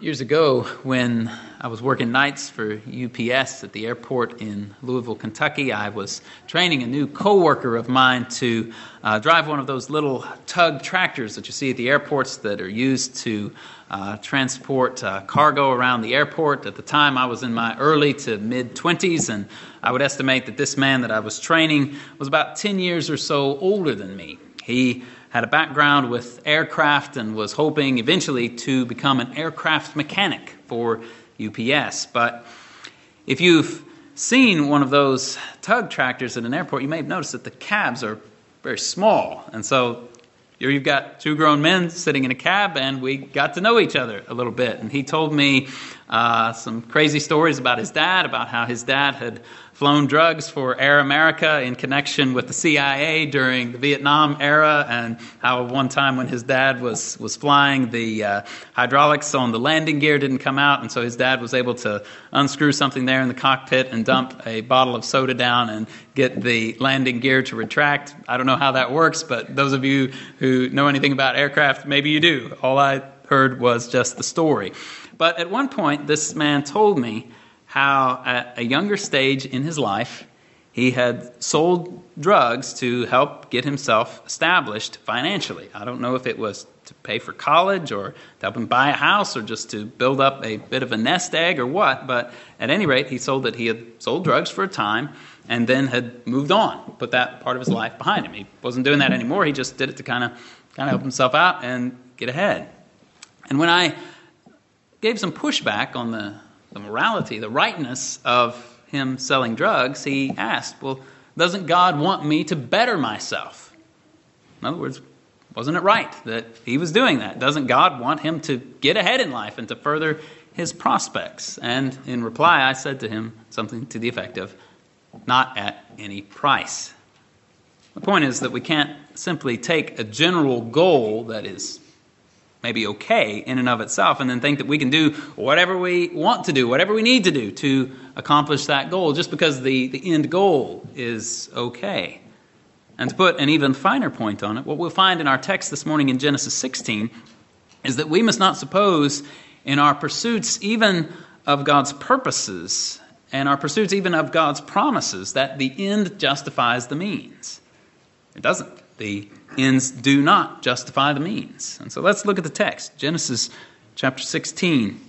Years ago, when I was working nights for UPS at the airport in Louisville, Kentucky, I was training a new coworker of mine to uh, drive one of those little tug tractors that you see at the airports that are used to uh, transport uh, cargo around the airport. At the time, I was in my early to mid 20s, and I would estimate that this man that I was training was about 10 years or so older than me. He had a background with aircraft and was hoping eventually to become an aircraft mechanic for UPS. But if you've seen one of those tug tractors at an airport, you may have noticed that the cabs are very small. And so here you've got two grown men sitting in a cab, and we got to know each other a little bit. And he told me uh, some crazy stories about his dad, about how his dad had flown drugs for Air America in connection with the CIA during the Vietnam era, and how one time when his dad was, was flying, the uh, hydraulics on the landing gear didn't come out, and so his dad was able to unscrew something there in the cockpit and dump a bottle of soda down and get the landing gear to retract. I don't know how that works, but those of you who know anything about aircraft, maybe you do. All I heard was just the story. But at one point, this man told me how at a younger stage in his life, he had sold drugs to help get himself established financially. I don't know if it was to pay for college or to help him buy a house or just to build up a bit of a nest egg or what, but at any rate, he sold that he had sold drugs for a time and then had moved on, put that part of his life behind him. He wasn't doing that anymore. He just did it to kind of kind of help himself out and get ahead. And when I gave some pushback on the the morality, the rightness of him selling drugs, he asked, Well, doesn't God want me to better myself? In other words, wasn't it right that he was doing that? Doesn't God want him to get ahead in life and to further his prospects? And in reply, I said to him something to the effect of, Not at any price. The point is that we can't simply take a general goal that is maybe okay in and of itself, and then think that we can do whatever we want to do, whatever we need to do to accomplish that goal, just because the, the end goal is okay. And to put an even finer point on it, what we'll find in our text this morning in Genesis 16 is that we must not suppose in our pursuits, even of God's purposes, and our pursuits even of God's promises, that the end justifies the means. It doesn't. The ends do not justify the means. And so let's look at the text Genesis chapter 16.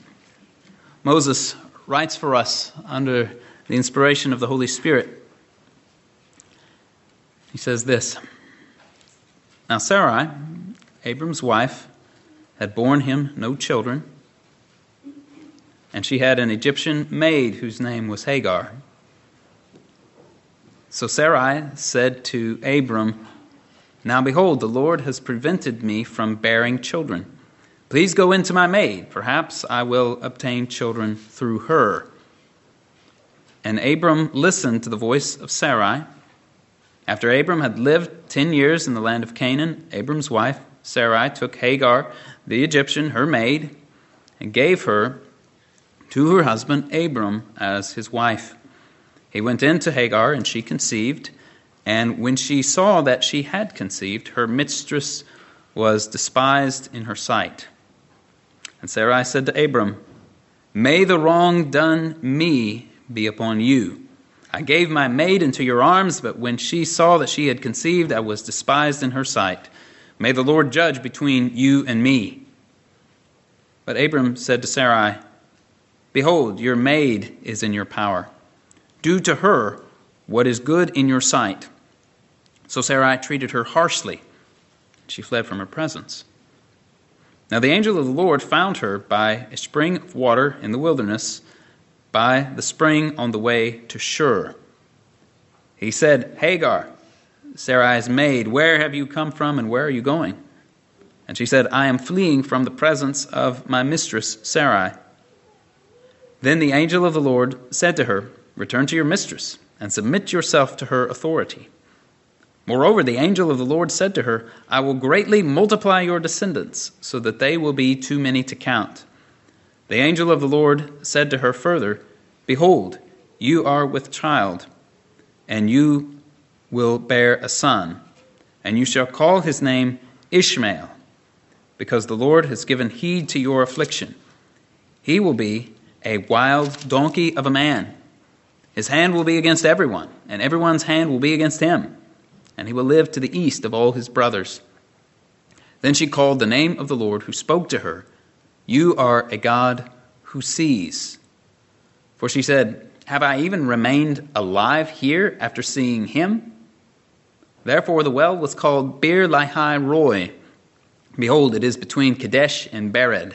Moses writes for us under the inspiration of the Holy Spirit. He says this Now Sarai, Abram's wife, had borne him no children, and she had an Egyptian maid whose name was Hagar. So Sarai said to Abram, now behold, the Lord has prevented me from bearing children. Please go into my maid. Perhaps I will obtain children through her. And Abram listened to the voice of Sarai. After Abram had lived ten years in the land of Canaan, Abram's wife, Sarai, took Hagar, the Egyptian, her maid, and gave her to her husband Abram as his wife. He went in to Hagar, and she conceived. And when she saw that she had conceived, her mistress was despised in her sight. And Sarai said to Abram, May the wrong done me be upon you. I gave my maid into your arms, but when she saw that she had conceived, I was despised in her sight. May the Lord judge between you and me. But Abram said to Sarai, Behold, your maid is in your power. Do to her what is good in your sight. So Sarai treated her harshly. She fled from her presence. Now the angel of the Lord found her by a spring of water in the wilderness, by the spring on the way to Shur. He said, Hagar, Sarai's maid, where have you come from and where are you going? And she said, I am fleeing from the presence of my mistress Sarai. Then the angel of the Lord said to her, Return to your mistress and submit yourself to her authority. Moreover, the angel of the Lord said to her, I will greatly multiply your descendants, so that they will be too many to count. The angel of the Lord said to her further, Behold, you are with child, and you will bear a son, and you shall call his name Ishmael, because the Lord has given heed to your affliction. He will be a wild donkey of a man. His hand will be against everyone, and everyone's hand will be against him, and he will live to the east of all his brothers. Then she called the name of the Lord who spoke to her, You are a God who sees. For she said, Have I even remained alive here after seeing him? Therefore the well was called Beer Lahai Roi. Behold, it is between Kadesh and Bered.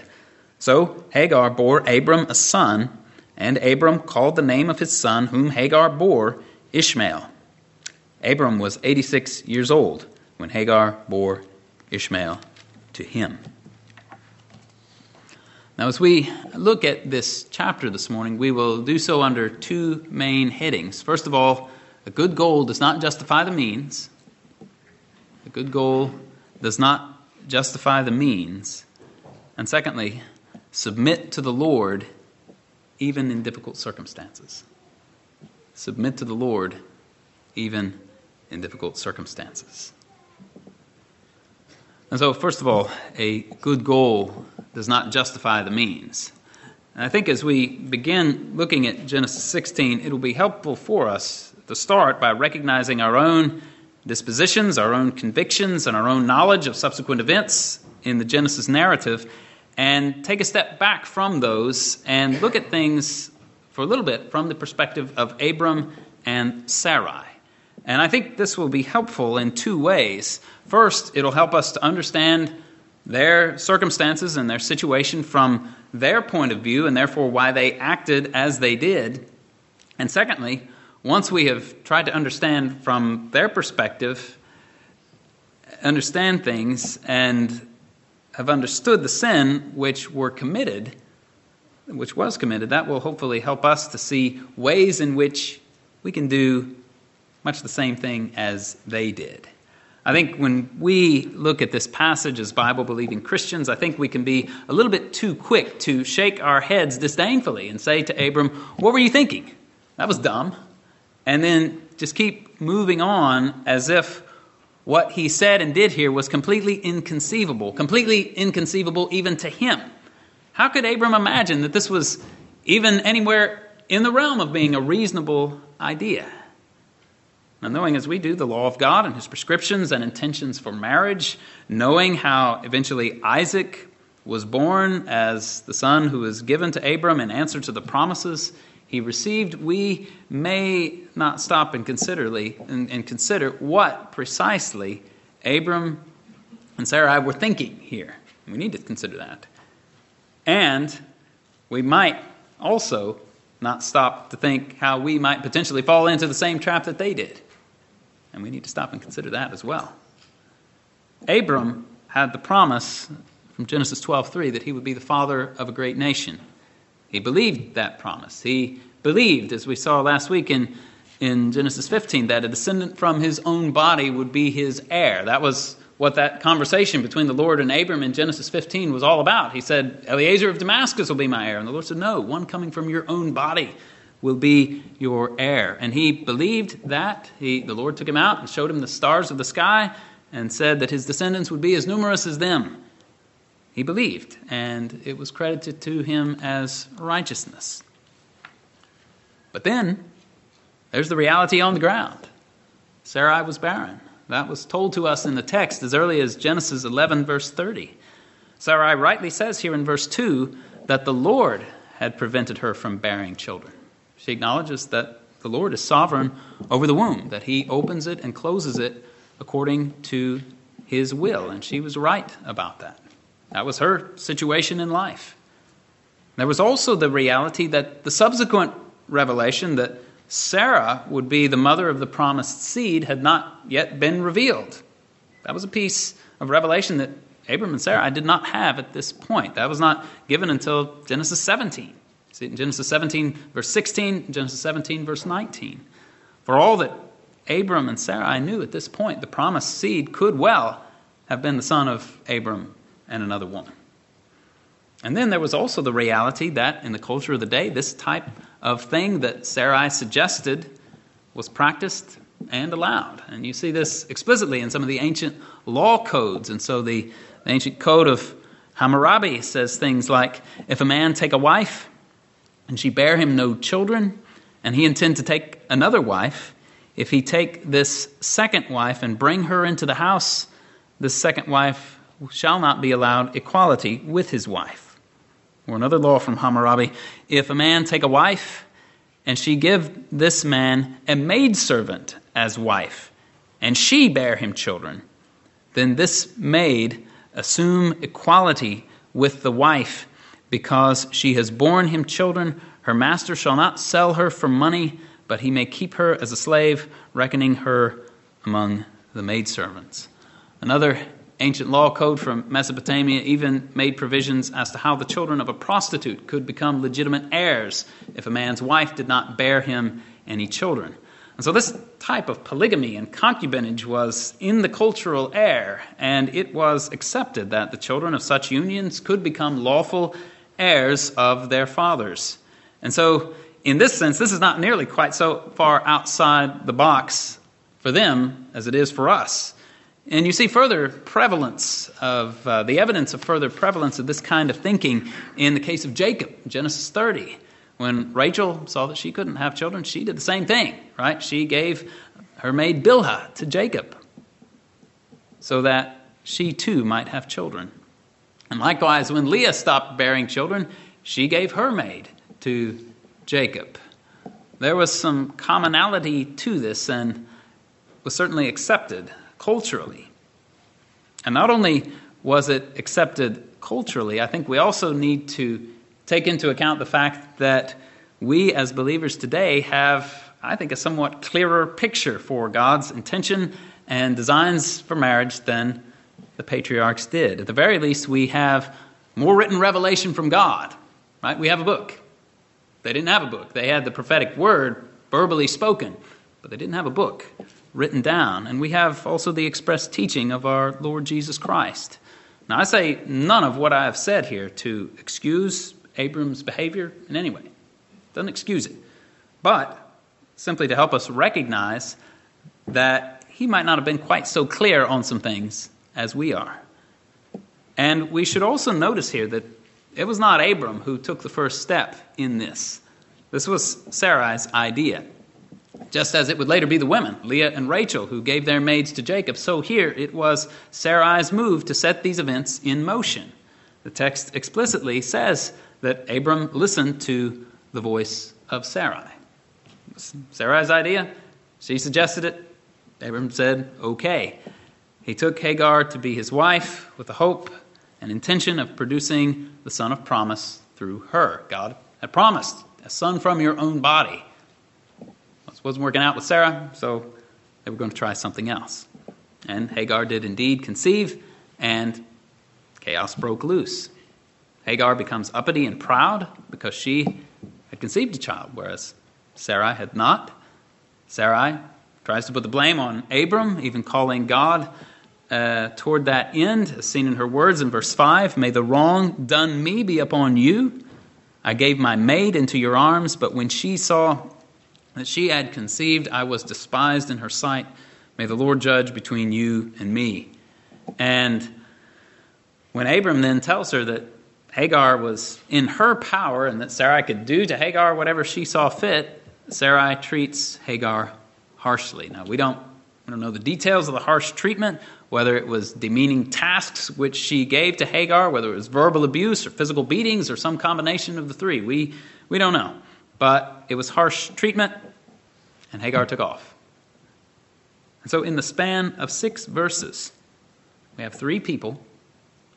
So Hagar bore Abram a son, and Abram called the name of his son, whom Hagar bore, Ishmael. Abram was 86 years old when Hagar bore Ishmael to him. Now, as we look at this chapter this morning, we will do so under two main headings. First of all, a good goal does not justify the means. A good goal does not justify the means. And secondly, submit to the Lord even in difficult circumstances. Submit to the Lord even in difficult circumstances. And so, first of all, a good goal does not justify the means. And I think as we begin looking at Genesis 16, it'll be helpful for us to start by recognizing our own dispositions, our own convictions, and our own knowledge of subsequent events in the Genesis narrative, and take a step back from those and look at things for a little bit from the perspective of Abram and Sarai. And I think this will be helpful in two ways. First, it'll help us to understand their circumstances and their situation from their point of view, and therefore why they acted as they did. And secondly, once we have tried to understand from their perspective, understand things, and have understood the sin which were committed, which was committed, that will hopefully help us to see ways in which we can do much the same thing as they did. I think when we look at this passage as Bible believing Christians, I think we can be a little bit too quick to shake our heads disdainfully and say to Abram, What were you thinking? That was dumb. And then just keep moving on as if what he said and did here was completely inconceivable, completely inconceivable even to him. How could Abram imagine that this was even anywhere in the realm of being a reasonable idea? Now, knowing as we do the law of God and his prescriptions and intentions for marriage, knowing how eventually Isaac was born as the son who was given to Abram in answer to the promises he received, we may not stop and consider, and, and consider what precisely Abram and Sarai were thinking here. We need to consider that. And we might also not stop to think how we might potentially fall into the same trap that they did. And we need to stop and consider that as well. Abram had the promise from Genesis 12:3 that he would be the father of a great nation. He believed that promise. He believed, as we saw last week in, in Genesis 15, that a descendant from his own body would be his heir. That was what that conversation between the Lord and Abram in Genesis 15 was all about. He said, Eliezer of Damascus will be my heir. And the Lord said, No, one coming from your own body will be your heir. And he believed that. He, the Lord took him out and showed him the stars of the sky and said that his descendants would be as numerous as them. He believed, and it was credited to him as righteousness. But then, there's the reality on the ground. Sarai was barren. That was told to us in the text as early as Genesis 11, verse 30. Sarai rightly says here in verse 2 that the Lord had prevented her from bearing children. She acknowledges that the Lord is sovereign over the womb, that He opens it and closes it according to His will. And she was right about that. That was her situation in life. There was also the reality that the subsequent revelation that Sarah would be the mother of the promised seed had not yet been revealed. That was a piece of revelation that Abram and Sarah did not have at this point. That was not given until Genesis 17. See in Genesis 17, verse 16, Genesis 17, verse 19. For all that Abram and Sarai knew at this point, the promised seed could well have been the son of Abram and another woman. And then there was also the reality that in the culture of the day, this type of thing that Sarai suggested was practiced and allowed. And you see this explicitly in some of the ancient law codes. And so the, the ancient code of Hammurabi says things like If a man take a wife, and she bear him no children, and he intend to take another wife, if he take this second wife and bring her into the house, this second wife shall not be allowed equality with his wife. Or another law from Hammurabi. If a man take a wife, and she give this man a maidservant as wife, and she bear him children, then this maid assume equality with the wife because she has borne him children. Her master shall not sell her for money, but he may keep her as a slave, reckoning her among the maidservants. Another ancient law code from Mesopotamia even made provisions as to how the children of a prostitute could become legitimate heirs if a man's wife did not bear him any children. And so this type of polygamy and concubinage was in the cultural air, and it was accepted that the children of such unions could become lawful heirs of their fathers. And so, in this sense, this is not nearly quite so far outside the box for them as it is for us. And you see further prevalence of uh, the evidence of further prevalence of this kind of thinking in the case of Jacob, Genesis 30. When Rachel saw that she couldn't have children, she did the same thing, right? She gave her maid Bilhah to Jacob so that she too might have children. And likewise, when Leah stopped bearing children, she gave her maid to Jacob. There was some commonality to this and was certainly accepted culturally. And not only was it accepted culturally, I think we also need to take into account the fact that we as believers today have, I think, a somewhat clearer picture for God's intention and designs for marriage than the patriarchs did. At the very least, we have more written revelation from God, right? We have a book. They didn't have a book. They had the prophetic word verbally spoken, but they didn't have a book written down. And we have also the express teaching of our Lord Jesus Christ. Now, I say none of what I have said here to excuse Abram's behavior in any way. Doesn't excuse it. But simply to help us recognize that he might not have been quite so clear on some things as we are. And we should also notice here that it was not Abram who took the first step in this. This was Sarai's idea. Just as it would later be the women, Leah and Rachel, who gave their maids to Jacob, so here it was Sarai's move to set these events in motion. The text explicitly says that Abram listened to the voice of Sarai. Sarai's idea. She suggested it. Abram said, okay. He took Hagar to be his wife with the hope and intention of producing the son of promise through her. God had promised a son from your own body. This wasn't working out with Sarah, so they were going to try something else. And Hagar did indeed conceive, and chaos broke loose. Hagar becomes uppity and proud because she had conceived a child, whereas Sarai had not. Sarai tries to put the blame on Abram, even calling God uh, toward that end, as seen in her words in verse 5 May the wrong done me be upon you. I gave my maid into your arms, but when she saw that she had conceived, I was despised in her sight. May the Lord judge between you and me. And when Abram then tells her that Hagar was in her power and that Sarai could do to Hagar whatever she saw fit, Sarai treats Hagar harshly. Now, we don't, we don't know the details of the harsh treatment, whether it was demeaning tasks which she gave to Hagar, whether it was verbal abuse or physical beatings or some combination of the three. We, we don't know. But it was harsh treatment, and Hagar took off. And so, in the span of six verses, we have three people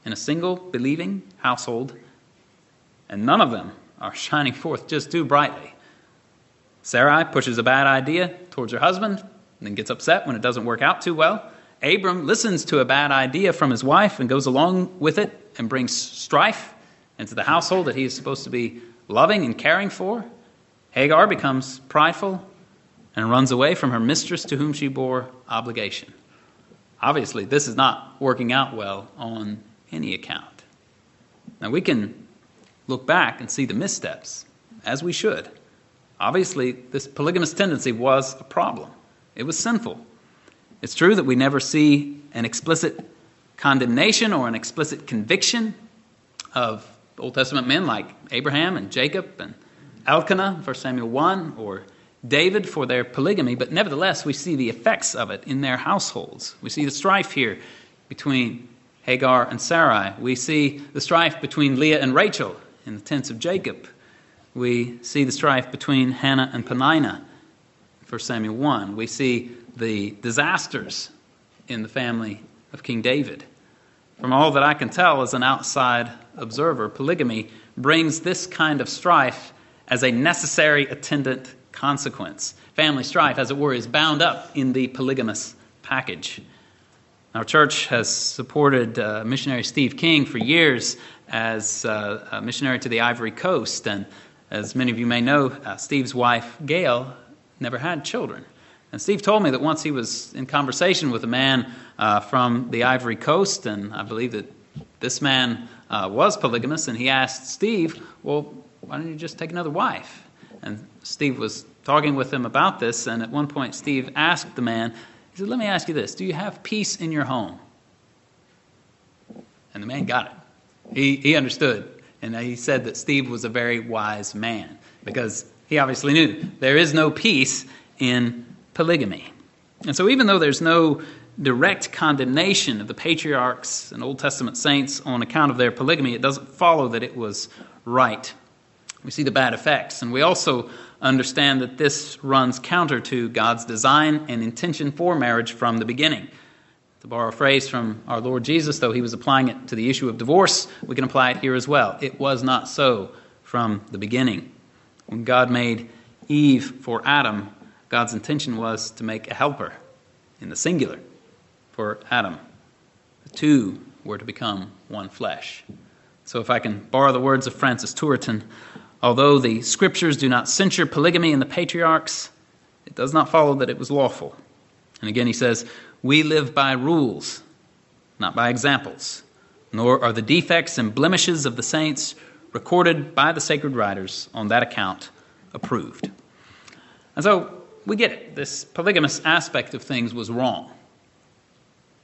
in a single believing household, and none of them are shining forth just too brightly. Sarai pushes a bad idea towards her husband and then gets upset when it doesn't work out too well. Abram listens to a bad idea from his wife and goes along with it and brings strife into the household that he is supposed to be loving and caring for. Hagar becomes prideful and runs away from her mistress to whom she bore obligation. Obviously, this is not working out well on any account. Now, we can look back and see the missteps, as we should. Obviously, this polygamous tendency was a problem, it was sinful. It's true that we never see an explicit condemnation or an explicit conviction of Old Testament men like Abraham and Jacob and Elkanah, 1 Samuel 1, or David for their polygamy, but nevertheless, we see the effects of it in their households. We see the strife here between Hagar and Sarai. We see the strife between Leah and Rachel in the tents of Jacob. We see the strife between Hannah and Peninnah, 1 Samuel 1. We see the disasters in the family of King David. From all that I can tell as an outside observer, polygamy brings this kind of strife as a necessary attendant consequence. Family strife, as it were, is bound up in the polygamous package. Our church has supported uh, missionary Steve King for years as uh, a missionary to the Ivory Coast. And as many of you may know, uh, Steve's wife, Gail, never had children. And Steve told me that once he was in conversation with a man uh, from the Ivory Coast, and I believe that this man uh, was polygamous, and he asked Steve, Well, why don't you just take another wife? And Steve was talking with him about this, and at one point, Steve asked the man, He said, Let me ask you this Do you have peace in your home? And the man got it. He, he understood. And he said that Steve was a very wise man because he obviously knew there is no peace in polygamy. And so, even though there's no direct condemnation of the patriarchs and Old Testament saints on account of their polygamy, it doesn't follow that it was right. We see the bad effects. And we also understand that this runs counter to God's design and intention for marriage from the beginning. To borrow a phrase from our Lord Jesus, though he was applying it to the issue of divorce, we can apply it here as well. It was not so from the beginning. When God made Eve for Adam, God's intention was to make a helper in the singular for Adam. The two were to become one flesh. So, if I can borrow the words of Francis Turretin, although the scriptures do not censure polygamy in the patriarchs, it does not follow that it was lawful. And again, he says, We live by rules, not by examples, nor are the defects and blemishes of the saints recorded by the sacred writers on that account approved. And so we get it. This polygamous aspect of things was wrong.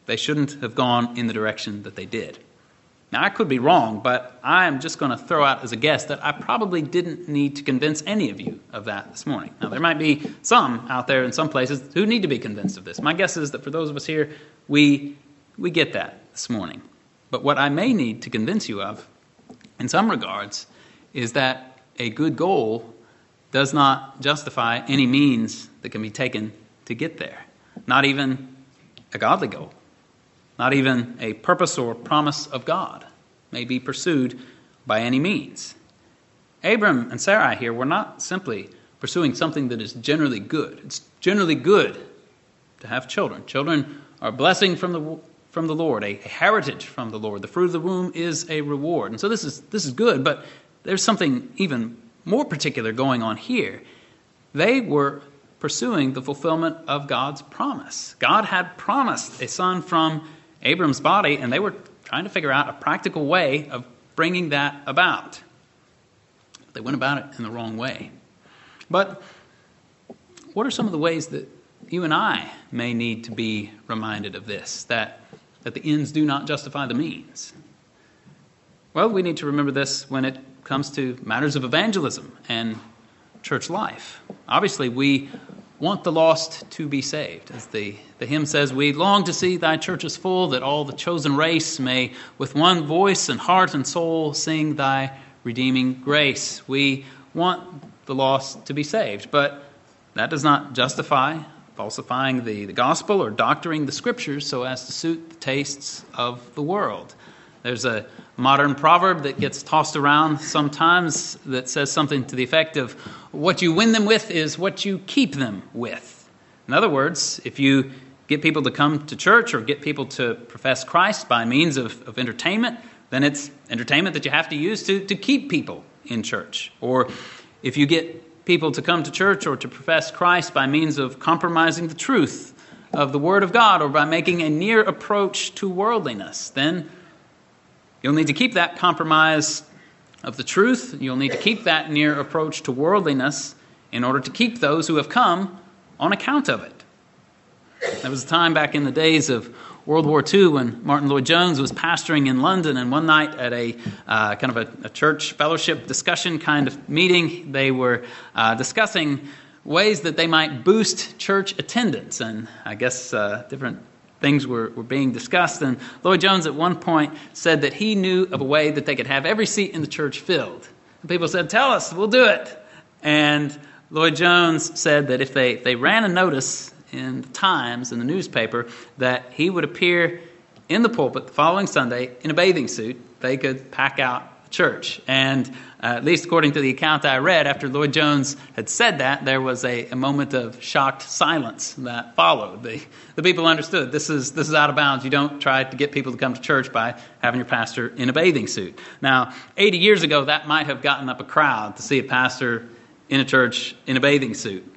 They shouldn't have gone in the direction that they did. Now, I could be wrong, but I am just going to throw out as a guess that I probably didn't need to convince any of you of that this morning. Now, there might be some out there in some places who need to be convinced of this. My guess is that for those of us here, we, we get that this morning. But what I may need to convince you of, in some regards, is that a good goal does not justify any means that can be taken to get there, not even a godly goal. Not even a purpose or promise of God may be pursued by any means. Abram and Sarai here were not simply pursuing something that is generally good. It's generally good to have children. Children are a blessing from the, from the Lord, a, heritage from the Lord. The fruit of the womb is a reward. And so this is, this is good, but there's something even more particular going on here. They were pursuing the fulfillment of God's promise. God had promised a son from Abram's body, and they were trying to figure out a practical way of bringing that about. They went about it in the wrong way. But what are some of the ways that you and I may need to be reminded of this, that, that the ends do not justify the means? Well, we need to remember this when it comes to matters of evangelism and church life. Obviously, we want the lost to be saved. As the, the hymn says, We long to see thy churches full, that all the chosen race may with one voice and heart and soul sing thy redeeming grace. We want the lost to be saved, but that does not justify falsifying the, the gospel or doctoring the scriptures so as to suit the tastes of the world. There's a modern proverb that gets tossed around sometimes that says something to the effect of what you win them with is what you keep them with. In other words, if you get people to come to church or get people to profess Christ by means of, of entertainment, then it's entertainment that you have to use to, to keep people in church. Or if you get people to come to church or to profess Christ by means of compromising the truth of the Word of God or by making a near approach to worldliness, then You'll need to keep that compromise of the truth. You'll need to keep that near approach to worldliness in order to keep those who have come on account of it. There was a time back in the days of World War II when Martyn Lloyd-Jones was pastoring in London, and one night at a uh, kind of a, a, church fellowship discussion kind of meeting, they were uh, discussing ways that they might boost church attendance. And I guess uh, different things were, were being discussed. And Lloyd-Jones at one point said that he knew of a way that they could have every seat in the church filled. And people said, Tell us, we'll do it. And Lloyd-Jones said that if they, if they ran a notice in the Times, in the newspaper, that he would appear in the pulpit the following Sunday in a bathing suit, they could pack out church. And uh, at least according to the account I read, after Lloyd-Jones had said that, there was a, a moment of shocked silence that followed. The, the people understood this is, this is out of bounds. You don't try to get people to come to church by having your pastor in a bathing suit. Now, 80 years ago, that might have gotten up a crowd to see a pastor in a church in a bathing suit.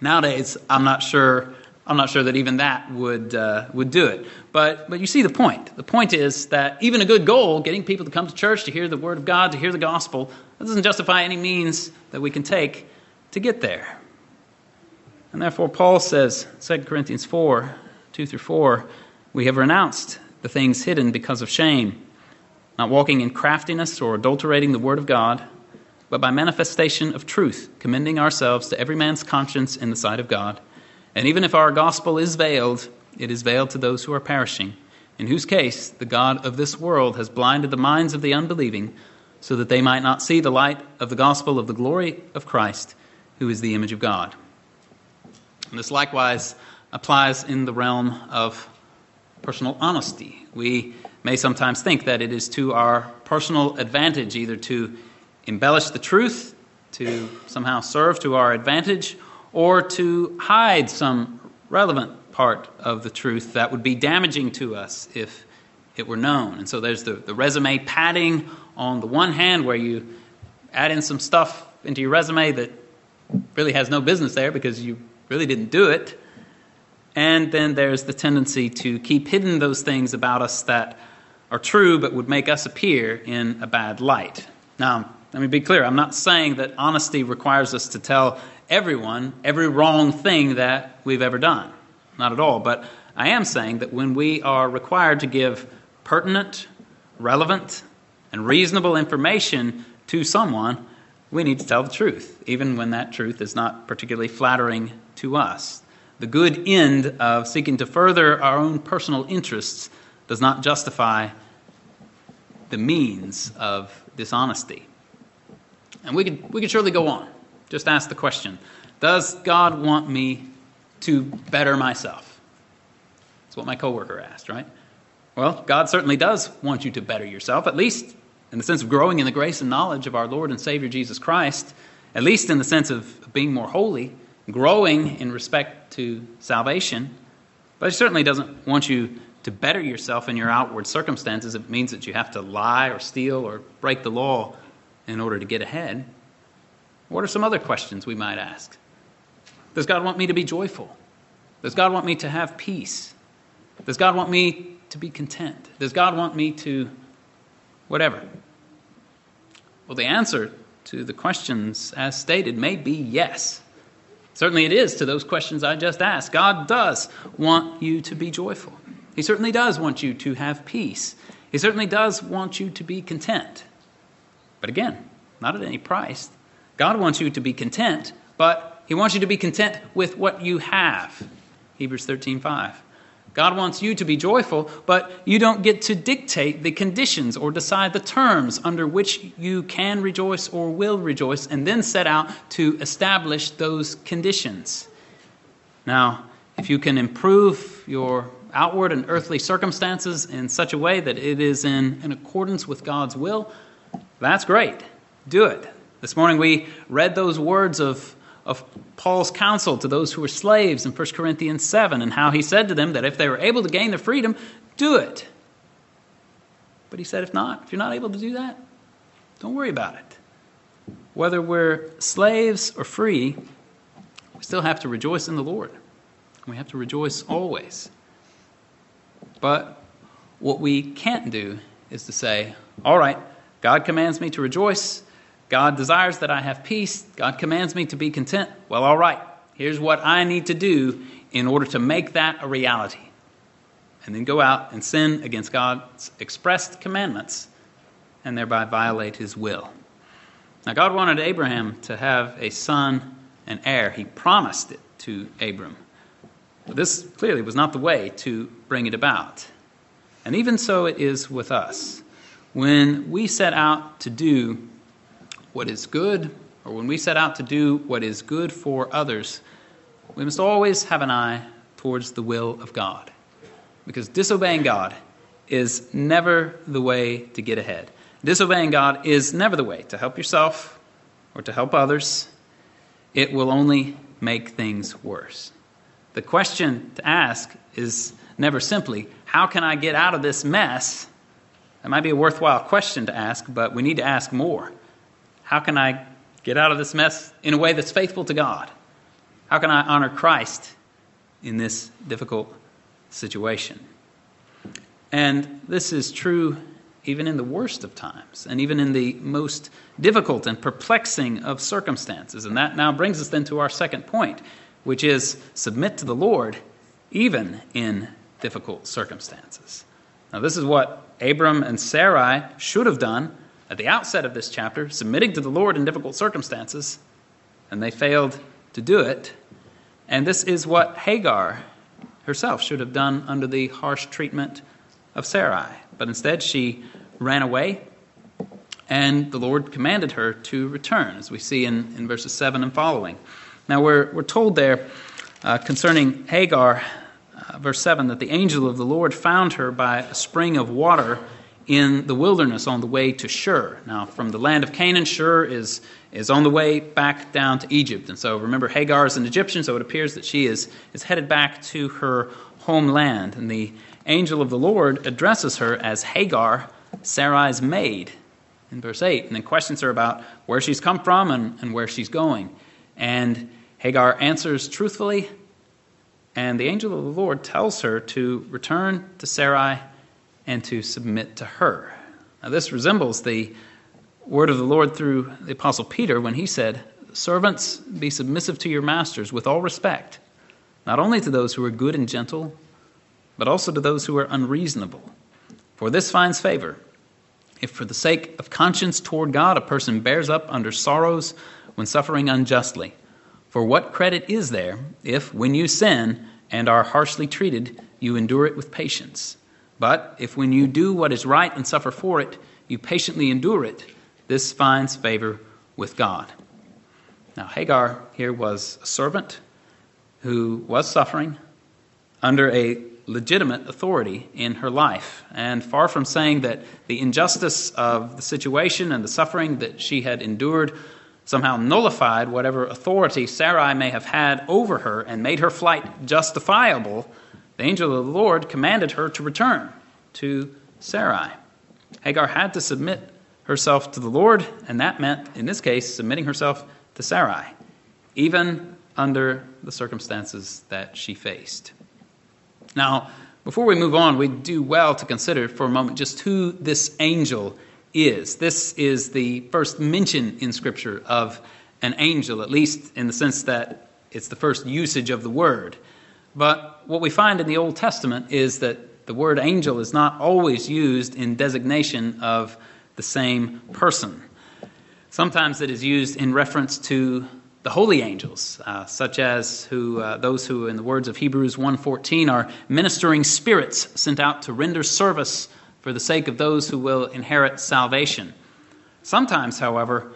Nowadays, I'm not sure. I'm not sure that even that would uh, would do it. But but you see the point. The point is that even a good goal, getting people to come to church to hear the word of God, to hear the gospel, that doesn't justify any means that we can take to get there. And therefore, Paul says, 2 Corinthians 4 2 through 4, we have renounced the things hidden because of shame, not walking in craftiness or adulterating the word of God but by manifestation of truth, commending ourselves to every man's conscience in the sight of God. And even if our gospel is veiled, it is veiled to those who are perishing, in whose case the God of this world has blinded the minds of the unbelieving, so that they might not see the light of the gospel of the glory of Christ, who is the image of God. And this likewise applies in the realm of personal honesty. We may sometimes think that it is to our personal advantage either to embellish the truth, to somehow serve to our advantage, or to hide some relevant part of the truth that would be damaging to us if it were known. And so there's the, the resume padding on the one hand, where you add in some stuff into your resume that really has no business there because you really didn't do it. And then there's the tendency to keep hidden those things about us that are true but would make us appear in a bad light. Now, let me be clear. I'm not saying that honesty requires us to tell everyone every wrong thing that we've ever done. Not at all. But I am saying that when we are required to give pertinent, relevant, and reasonable information to someone, we need to tell the truth, even when that truth is not particularly flattering to us. The good end of seeking to further our own personal interests does not justify the means of dishonesty. And we could, we could surely go on. Just ask the question Does God want me to better myself? That's what my coworker asked, right? Well, God certainly does want you to better yourself, at least in the sense of growing in the grace and knowledge of our Lord and Savior Jesus Christ, at least in the sense of being more holy, growing in respect to salvation. But He certainly doesn't want you to better yourself in your outward circumstances. It means that you have to lie or steal or break the law in order to get ahead. What are some other questions we might ask? Does God want me to be joyful? Does God want me to have peace? Does God want me to be content? Does God want me to whatever? Well, the answer to the questions as stated may be yes. Certainly it is to those questions I just asked. God does want you to be joyful. He certainly does want you to have peace. He certainly does want you to be content. But again, not at any price. God wants you to be content, but He wants you to be content with what you have. Hebrews 13 5. God wants you to be joyful, but you don't get to dictate the conditions or decide the terms under which you can rejoice or will rejoice, and then set out to establish those conditions. Now, if you can improve your outward and earthly circumstances in such a way that it is in, in accordance with God's will, that's great. Do it. This morning we read those words of, of Paul's counsel to those who were slaves in 1 Corinthians 7 and how he said to them that if they were able to gain their freedom, do it. But he said, if not, if you're not able to do that, don't worry about it. Whether we're slaves or free, we still have to rejoice in the Lord. And we have to rejoice always. But what we can't do is to say, all right, God commands me to rejoice. God desires that I have peace. God commands me to be content. Well, all right, here's what I need to do in order to make that a reality, and then go out and sin against God's expressed commandments and thereby violate his will. Now, God wanted Abraham to have a son and heir. He promised it to Abram. But this clearly was not the way to bring it about. And even so, it is with us. When we set out to do what is good, or when we set out to do what is good for others, we must always have an eye towards the will of God. Because disobeying God is never the way to get ahead. Disobeying God is never the way to help yourself or to help others. It will only make things worse. The question to ask is never simply, How can I get out of this mess? That might be a worthwhile question to ask, but we need to ask more. How can I get out of this mess in a way that's faithful to God? How can I honor Christ in this difficult situation? And this is true even in the worst of times, and even in the most difficult and perplexing of circumstances. And that now brings us then to our second point, which is submit to the Lord even in difficult circumstances. Now, this is what Abram and Sarai should have done at the outset of this chapter, submitting to the Lord in difficult circumstances, and they failed to do it. And this is what Hagar herself should have done under the harsh treatment of Sarai. But instead, she ran away, and the Lord commanded her to return, as we see in, in verses 7 and following. Now, we're, we're told there uh, concerning Hagar, uh, verse 7, that the angel of the Lord found her by a spring of water in the wilderness on the way to Shur. Now, from the land of Canaan, Shur is, is on the way back down to Egypt. And so remember, Hagar is an Egyptian, so it appears that she is, is headed back to her homeland. And the angel of the Lord addresses her as Hagar, Sarai's maid, in verse 8, and then questions her about where she's come from and, and where she's going. And Hagar answers truthfully, and the angel of the Lord tells her to return to Sarai and to submit to her. Now, this resembles the word of the Lord through the Apostle Peter when he said, Servants, be submissive to your masters with all respect, not only to those who are good and gentle, but also to those who are unreasonable. For this finds favor. If for the sake of conscience toward God a person bears up under sorrows when suffering unjustly, for what credit is there if, when you sin and are harshly treated, you endure it with patience? But if when you do what is right and suffer for it, you patiently endure it, this finds favor with God. Now, Hagar here was a servant who was suffering under a legitimate authority in her life. And far from saying that the injustice of the situation and the suffering that she had endured somehow nullified whatever authority Sarai may have had over her and made her flight justifiable, the angel of the Lord commanded her to return to Sarai. Hagar had to submit herself to the Lord, and that meant, in this case, submitting herself to Sarai, even under the circumstances that she faced. Now, before we move on, we do well to consider for a moment just who this angel is. This is the first mention in Scripture of an angel, at least in the sense that it's the first usage of the word. But what we find in the Old Testament is that the word angel is not always used in designation of the same person. Sometimes it is used in reference to the holy angels, uh, such as who uh, those who, in the words of Hebrews 1:14, are ministering spirits sent out to render service for the sake of those who will inherit salvation. Sometimes, however,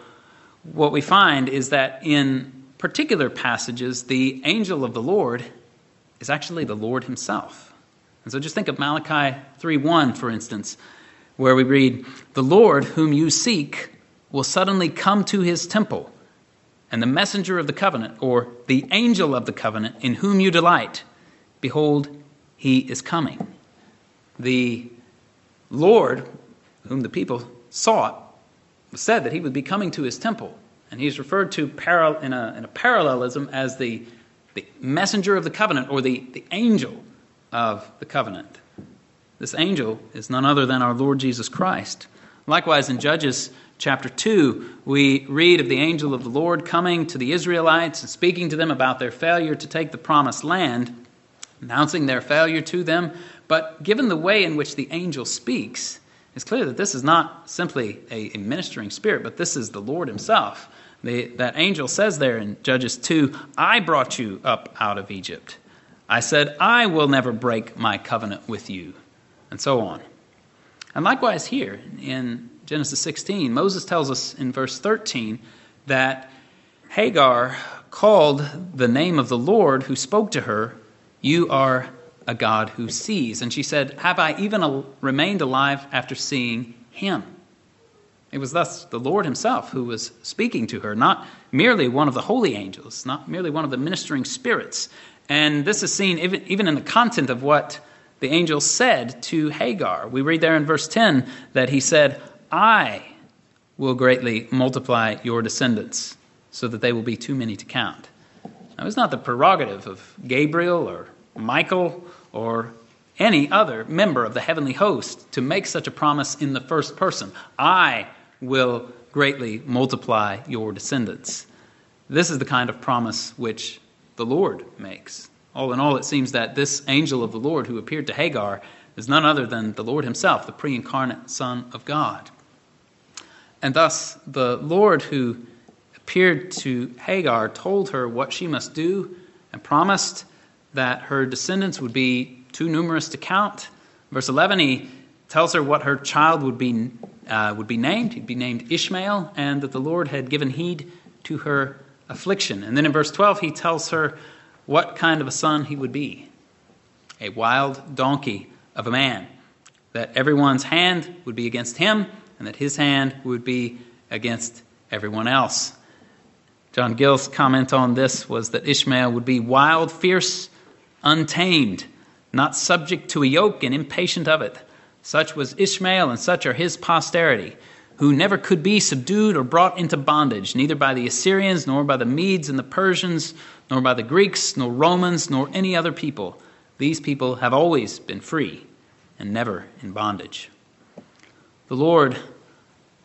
what we find is that in particular passages, the angel of the Lord is actually the Lord himself. And so just think of Malachi 3:1 for instance, where we read, "The Lord whom you seek will suddenly come to his temple, and the messenger of the covenant or the angel of the covenant in whom you delight, behold, he is coming." The Lord, whom the people sought, said that he would be coming to his temple. And he's referred to in, a, in a parallelism as the the messenger of the covenant or the, the angel of the covenant. This angel is none other than our Lord Jesus Christ. Likewise, in Judges chapter 2, we read of the angel of the Lord coming to the Israelites and speaking to them about their failure to take the promised land. announcing their failure to them. But given the way in which the angel speaks, it's clear that this is not simply a, a ministering spirit, but this is the Lord Himself. The, that angel says there in Judges 2 I brought you up out of Egypt. I said, I will never break my covenant with you, and so on. And likewise, here in Genesis 16, Moses tells us in verse 13 that Hagar called the name of the Lord who spoke to her, You are a God who sees. And she said, Have I even remained alive after seeing him? It was thus the Lord himself who was speaking to her, not merely one of the holy angels, not merely one of the ministering spirits. And this is seen even, even in the content of what the angel said to Hagar. We read there in verse 10 that he said, I will greatly multiply your descendants so that they will be too many to count. Now, it's not the prerogative of Gabriel or Michael or any other member of the heavenly host to make such a promise in the first person. I will greatly multiply your descendants. This is the kind of promise which the Lord makes. All in all, it seems that this angel of the Lord who appeared to Hagar is none other than the Lord himself, the pre incarnate Son of God. And thus, the Lord who appeared to Hagar told her what she must do and promised that her descendants would be too numerous to count. Verse 11, he tells her what her child would be, uh, would be named. He'd be named Ishmael, and that the Lord had given heed to her affliction. And then in verse 12, he tells her what kind of a son he would be a wild donkey of a man, that everyone's hand would be against him, and that his hand would be against everyone else. John Gill's comment on this was that Ishmael would be wild, fierce, untamed, not subject to a yoke and impatient of it. Such was Ishmael, and such are his posterity, who never could be subdued or brought into bondage, neither by the Assyrians, nor by the Medes and the Persians, nor by the Greeks, nor Romans, nor any other people. These people have always been free and never in bondage. The Lord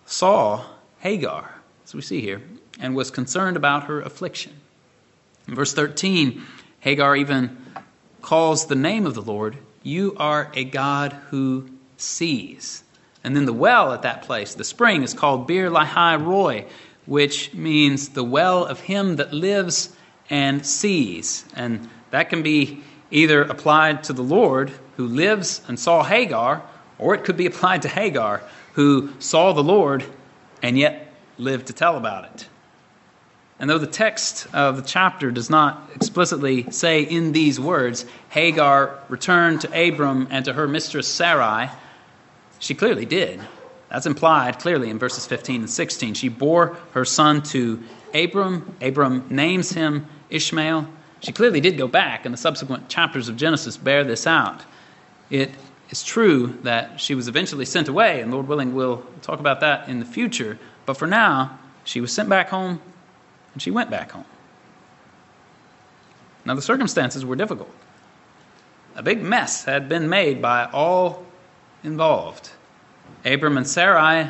saw Hagar, as we see here, and was concerned about her affliction. In verse 13, Hagar even calls the name of the Lord, You are a God who sees. And then the well at that place, the spring, is called Beer Lahai Roi, which means the well of him that lives and sees. And that can be either applied to the Lord who lives and saw Hagar, or it could be applied to Hagar who saw the Lord and yet lived to tell about it. And though the text of the chapter does not explicitly say in these words, Hagar returned to Abram and to her mistress Sarai, she clearly did. That's implied clearly in verses 15 and 16. She bore her son to Abram. Abram names him Ishmael. She clearly did go back, and the subsequent chapters of Genesis bear this out. It is true that she was eventually sent away, and Lord willing, we'll talk about that in the future. But for now, she was sent back home and she went back home. Now, the circumstances were difficult. A big mess had been made by all involved. Abram and Sarai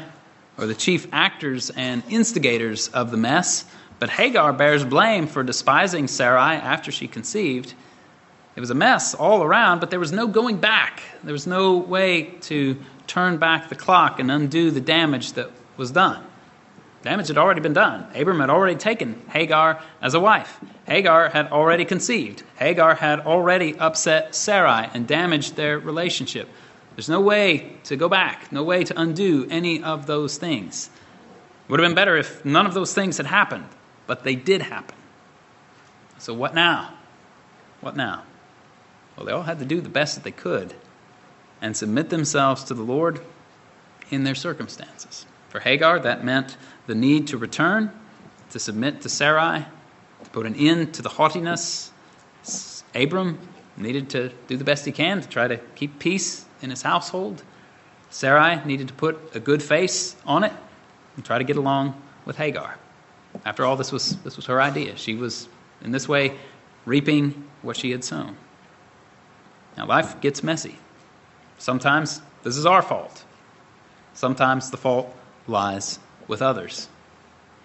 are the chief actors and instigators of the mess, but Hagar bears blame for despising Sarai after she conceived. It was a mess all around, but there was no going back. There was no way to turn back the clock and undo the damage that was done. Damage had already been done. Abram had already taken Hagar as a wife. Hagar had already conceived. Hagar had already upset Sarai and damaged their relationship. There's no way to go back, no way to undo any of those things. It would have been better if none of those things had happened, but they did happen. So, what now? What now? Well, they all had to do the best that they could and submit themselves to the Lord in their circumstances. For Hagar, that meant the need to return, to submit to Sarai, to put an end to the haughtiness. Abram needed to do the best he can to try to keep peace in his household. Sarai needed to put a good face on it and try to get along with Hagar. After all, this was, this was her idea. She was, in this way, reaping what she had sown. Now, life gets messy. Sometimes this is our fault. Sometimes the fault lies with others.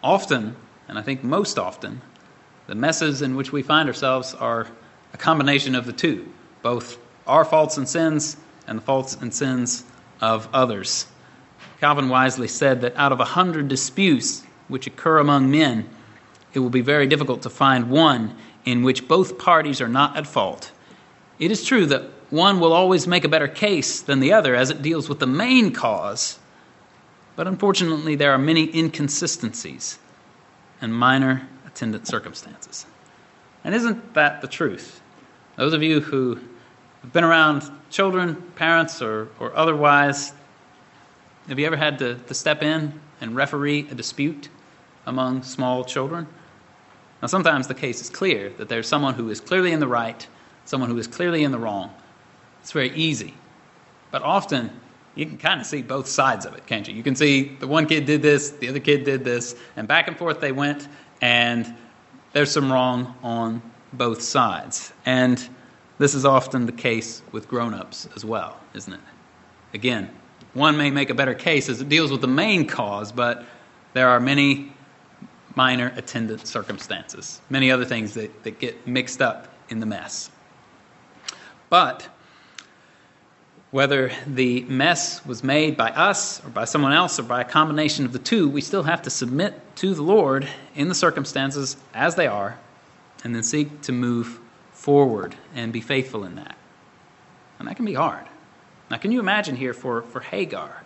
Often, and I think most often, the messes in which we find ourselves are a combination of the two. both our faults and sins and the faults and sins of others. Calvin wisely said that out of a hundred disputes which occur among men, it will be very difficult to find one in which both parties are not at fault. It is true that one will always make a better case than the other as it deals with the main cause, but unfortunately, there are many inconsistencies and minor attendant circumstances. And isn't that the truth? Those of you who have been around children, parents, or, or otherwise, have you ever had to, to step in and referee a dispute among small children? Now, sometimes the case is clear that there's someone who is clearly in the right, someone who is clearly in the wrong. It's very easy. But often, you can kind of see both sides of it, can't you? You can see the one kid did this, the other kid did this, and back and forth they went, and there's some wrong on both sides. And this is often the case with grown ups as well, isn't it? Again, one may make a better case as it deals with the main cause, but there are many minor attendant circumstances, many other things that, that get mixed up in the mess. But whether the mess was made by us or by someone else or by a combination of the two, we still have to submit to the Lord in the circumstances as they are and then seek to move forward and be faithful in that. And that can be hard. Now, can you imagine here for, for Hagar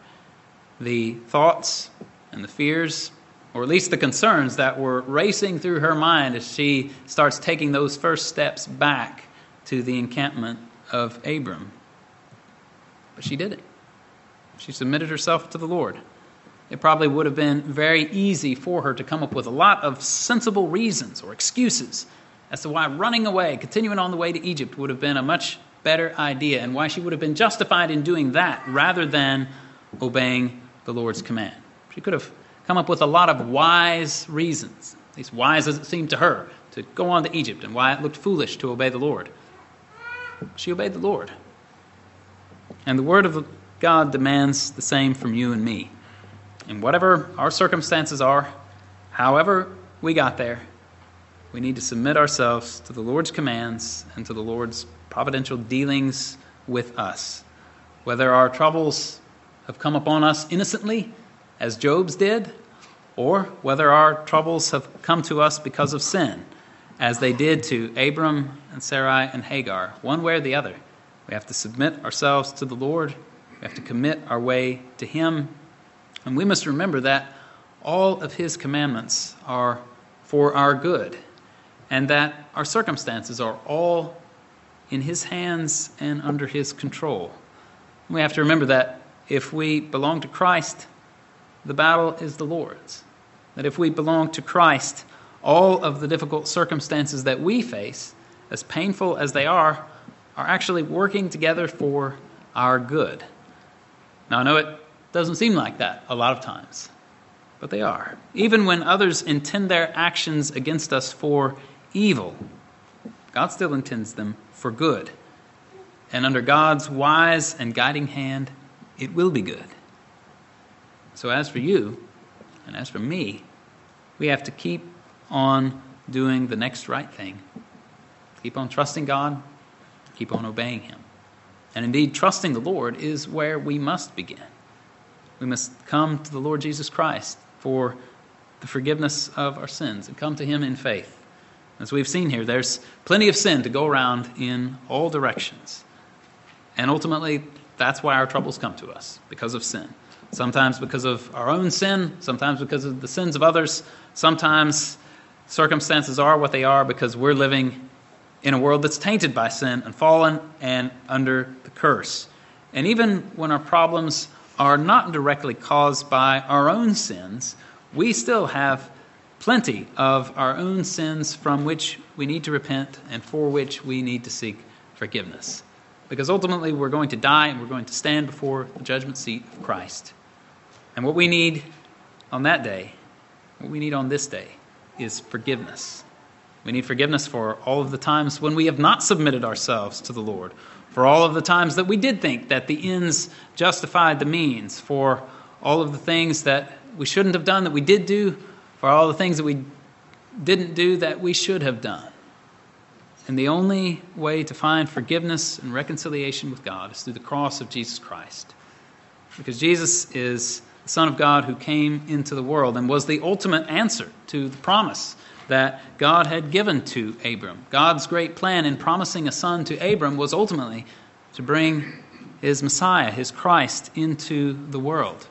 the thoughts and the fears, or at least the concerns that were racing through her mind as she starts taking those first steps back to the encampment of Abram? But she did it. She submitted herself to the Lord. It probably would have been very easy for her to come up with a lot of sensible reasons or excuses as to why running away, continuing on the way to Egypt, would have been a much better idea and why she would have been justified in doing that rather than obeying the Lord's command. She could have come up with a lot of wise reasons, at least wise as it seemed to her, to go on to Egypt and why it looked foolish to obey the Lord. She obeyed the Lord. And the Word of God demands the same from you and me. And whatever our circumstances are, however we got there, we need to submit ourselves to the Lord's commands and to the Lord's providential dealings with us. Whether our troubles have come upon us innocently, as Job's did, or whether our troubles have come to us because of sin, as they did to Abram and Sarai and Hagar, one way or the other. We have to submit ourselves to the Lord. We have to commit our way to Him. And we must remember that all of His commandments are for our good, and that our circumstances are all in His hands and under His control. We have to remember that if we belong to Christ, the battle is the Lord's. That if we belong to Christ, all of the difficult circumstances that we face, as painful as they are, are actually working together for our good. Now, I know it doesn't seem like that a lot of times, but they are. Even when others intend their actions against us for evil, God still intends them for good. And under God's wise and guiding hand, it will be good. So, as for you, and as for me, we have to keep on doing the next right thing. Keep on trusting God, keep on obeying Him. And indeed, trusting the Lord is where we must begin. We must come to the Lord Jesus Christ for the forgiveness of our sins and come to Him in faith. As we've seen here, there's plenty of sin to go around in all directions. And ultimately, that's why our troubles come to us, because of sin. Sometimes because of our own sin, sometimes because of the sins of others, sometimes circumstances are what they are because we're living in a world that's tainted by sin and fallen and under the curse. And even when our problems are not directly caused by our own sins, we still have plenty of our own sins from which we need to repent and for which we need to seek forgiveness. Because ultimately, we're going to die and we're going to stand before the judgment seat of Christ. And what we need on that day, what we need on this day, is forgiveness. We need forgiveness for all of the times when we have not submitted ourselves to the Lord, for all of the times that we did think that the ends justified the means, for all of the things that we shouldn't have done that we did do, for all the things that we didn't do that we should have done. And the only way to find forgiveness and reconciliation with God is through the cross of Jesus Christ. Because Jesus is the Son of God who came into the world and was the ultimate answer to the promise that God had given to Abram. God's great plan in promising a son to Abram was ultimately to bring his Messiah, his Christ, into the world.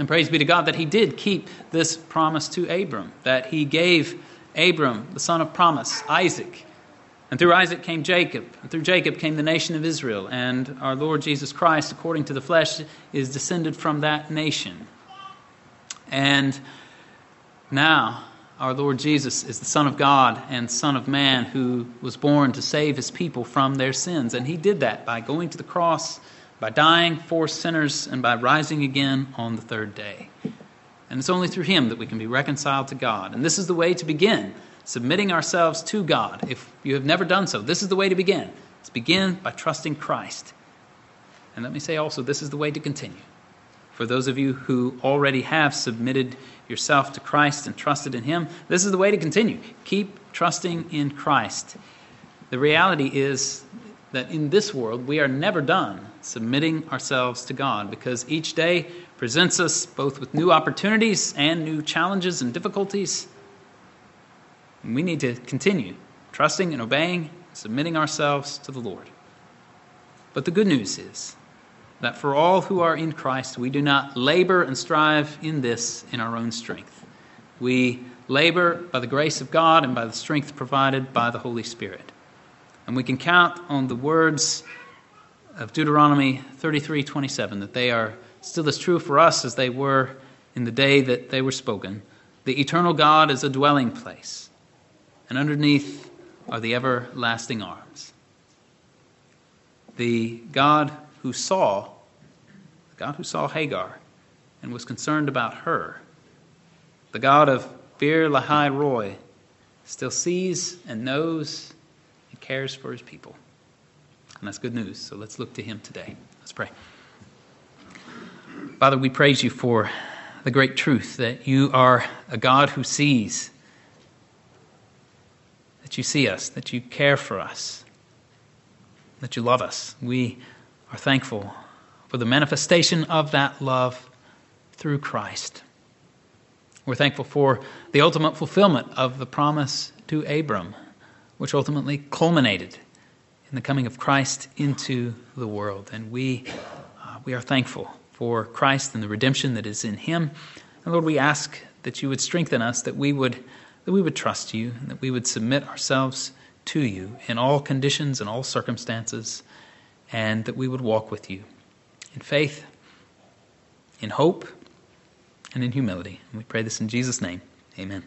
And praise be to God that he did keep this promise to Abram, that he gave Abram, the son of promise, Isaac. And through Isaac came Jacob, and through Jacob came the nation of Israel. And our Lord Jesus Christ, according to the flesh, is descended from that nation. And now, our Lord Jesus is the Son of God and Son of Man who was born to save his people from their sins. And he did that by going to the cross, by dying for sinners, and by rising again on the third day. And it's only through him that we can be reconciled to God. And this is the way to begin submitting ourselves to God. If you have never done so, this is the way to begin. Let's begin by trusting Christ. And let me say also, this is the way to continue. For those of you who already have submitted yourself to Christ and trusted in Him, this is the way to continue. Keep trusting in Christ. The reality is that in this world, we are never done submitting ourselves to God because each day presents us both with new opportunities and new challenges and difficulties. And we need to continue trusting and obeying, submitting ourselves to the Lord. But the good news is that for all who are in Christ, we do not labor and strive in this in our own strength. We labor by the grace of God and by the strength provided by the Holy Spirit. And we can count on the words of Deuteronomy 33:27 that they are still as true for us as they were in the day that they were spoken. The eternal God is a dwelling place, and underneath are the everlasting arms. The God who saw, the God who saw Hagar and was concerned about her, the God of Beer Lahai Roi, still sees and knows and cares for his people. And that's good news. So let's look to him today. Let's pray. Father, we praise you for the great truth that you are a God who sees, that you see us, that you care for us, that you love us. We are thankful for the manifestation of that love through Christ. We're thankful for the ultimate fulfillment of the promise to Abram, which ultimately culminated in the coming of Christ into the world. And we, uh, we are thankful for Christ and the redemption that is in him. And Lord, we ask that you would strengthen us, that we would, that we would trust you, and that we would submit ourselves to you in all conditions and all circumstances and that we would walk with you in faith, in hope, and in humility. And we pray this in Jesus' name. Amen.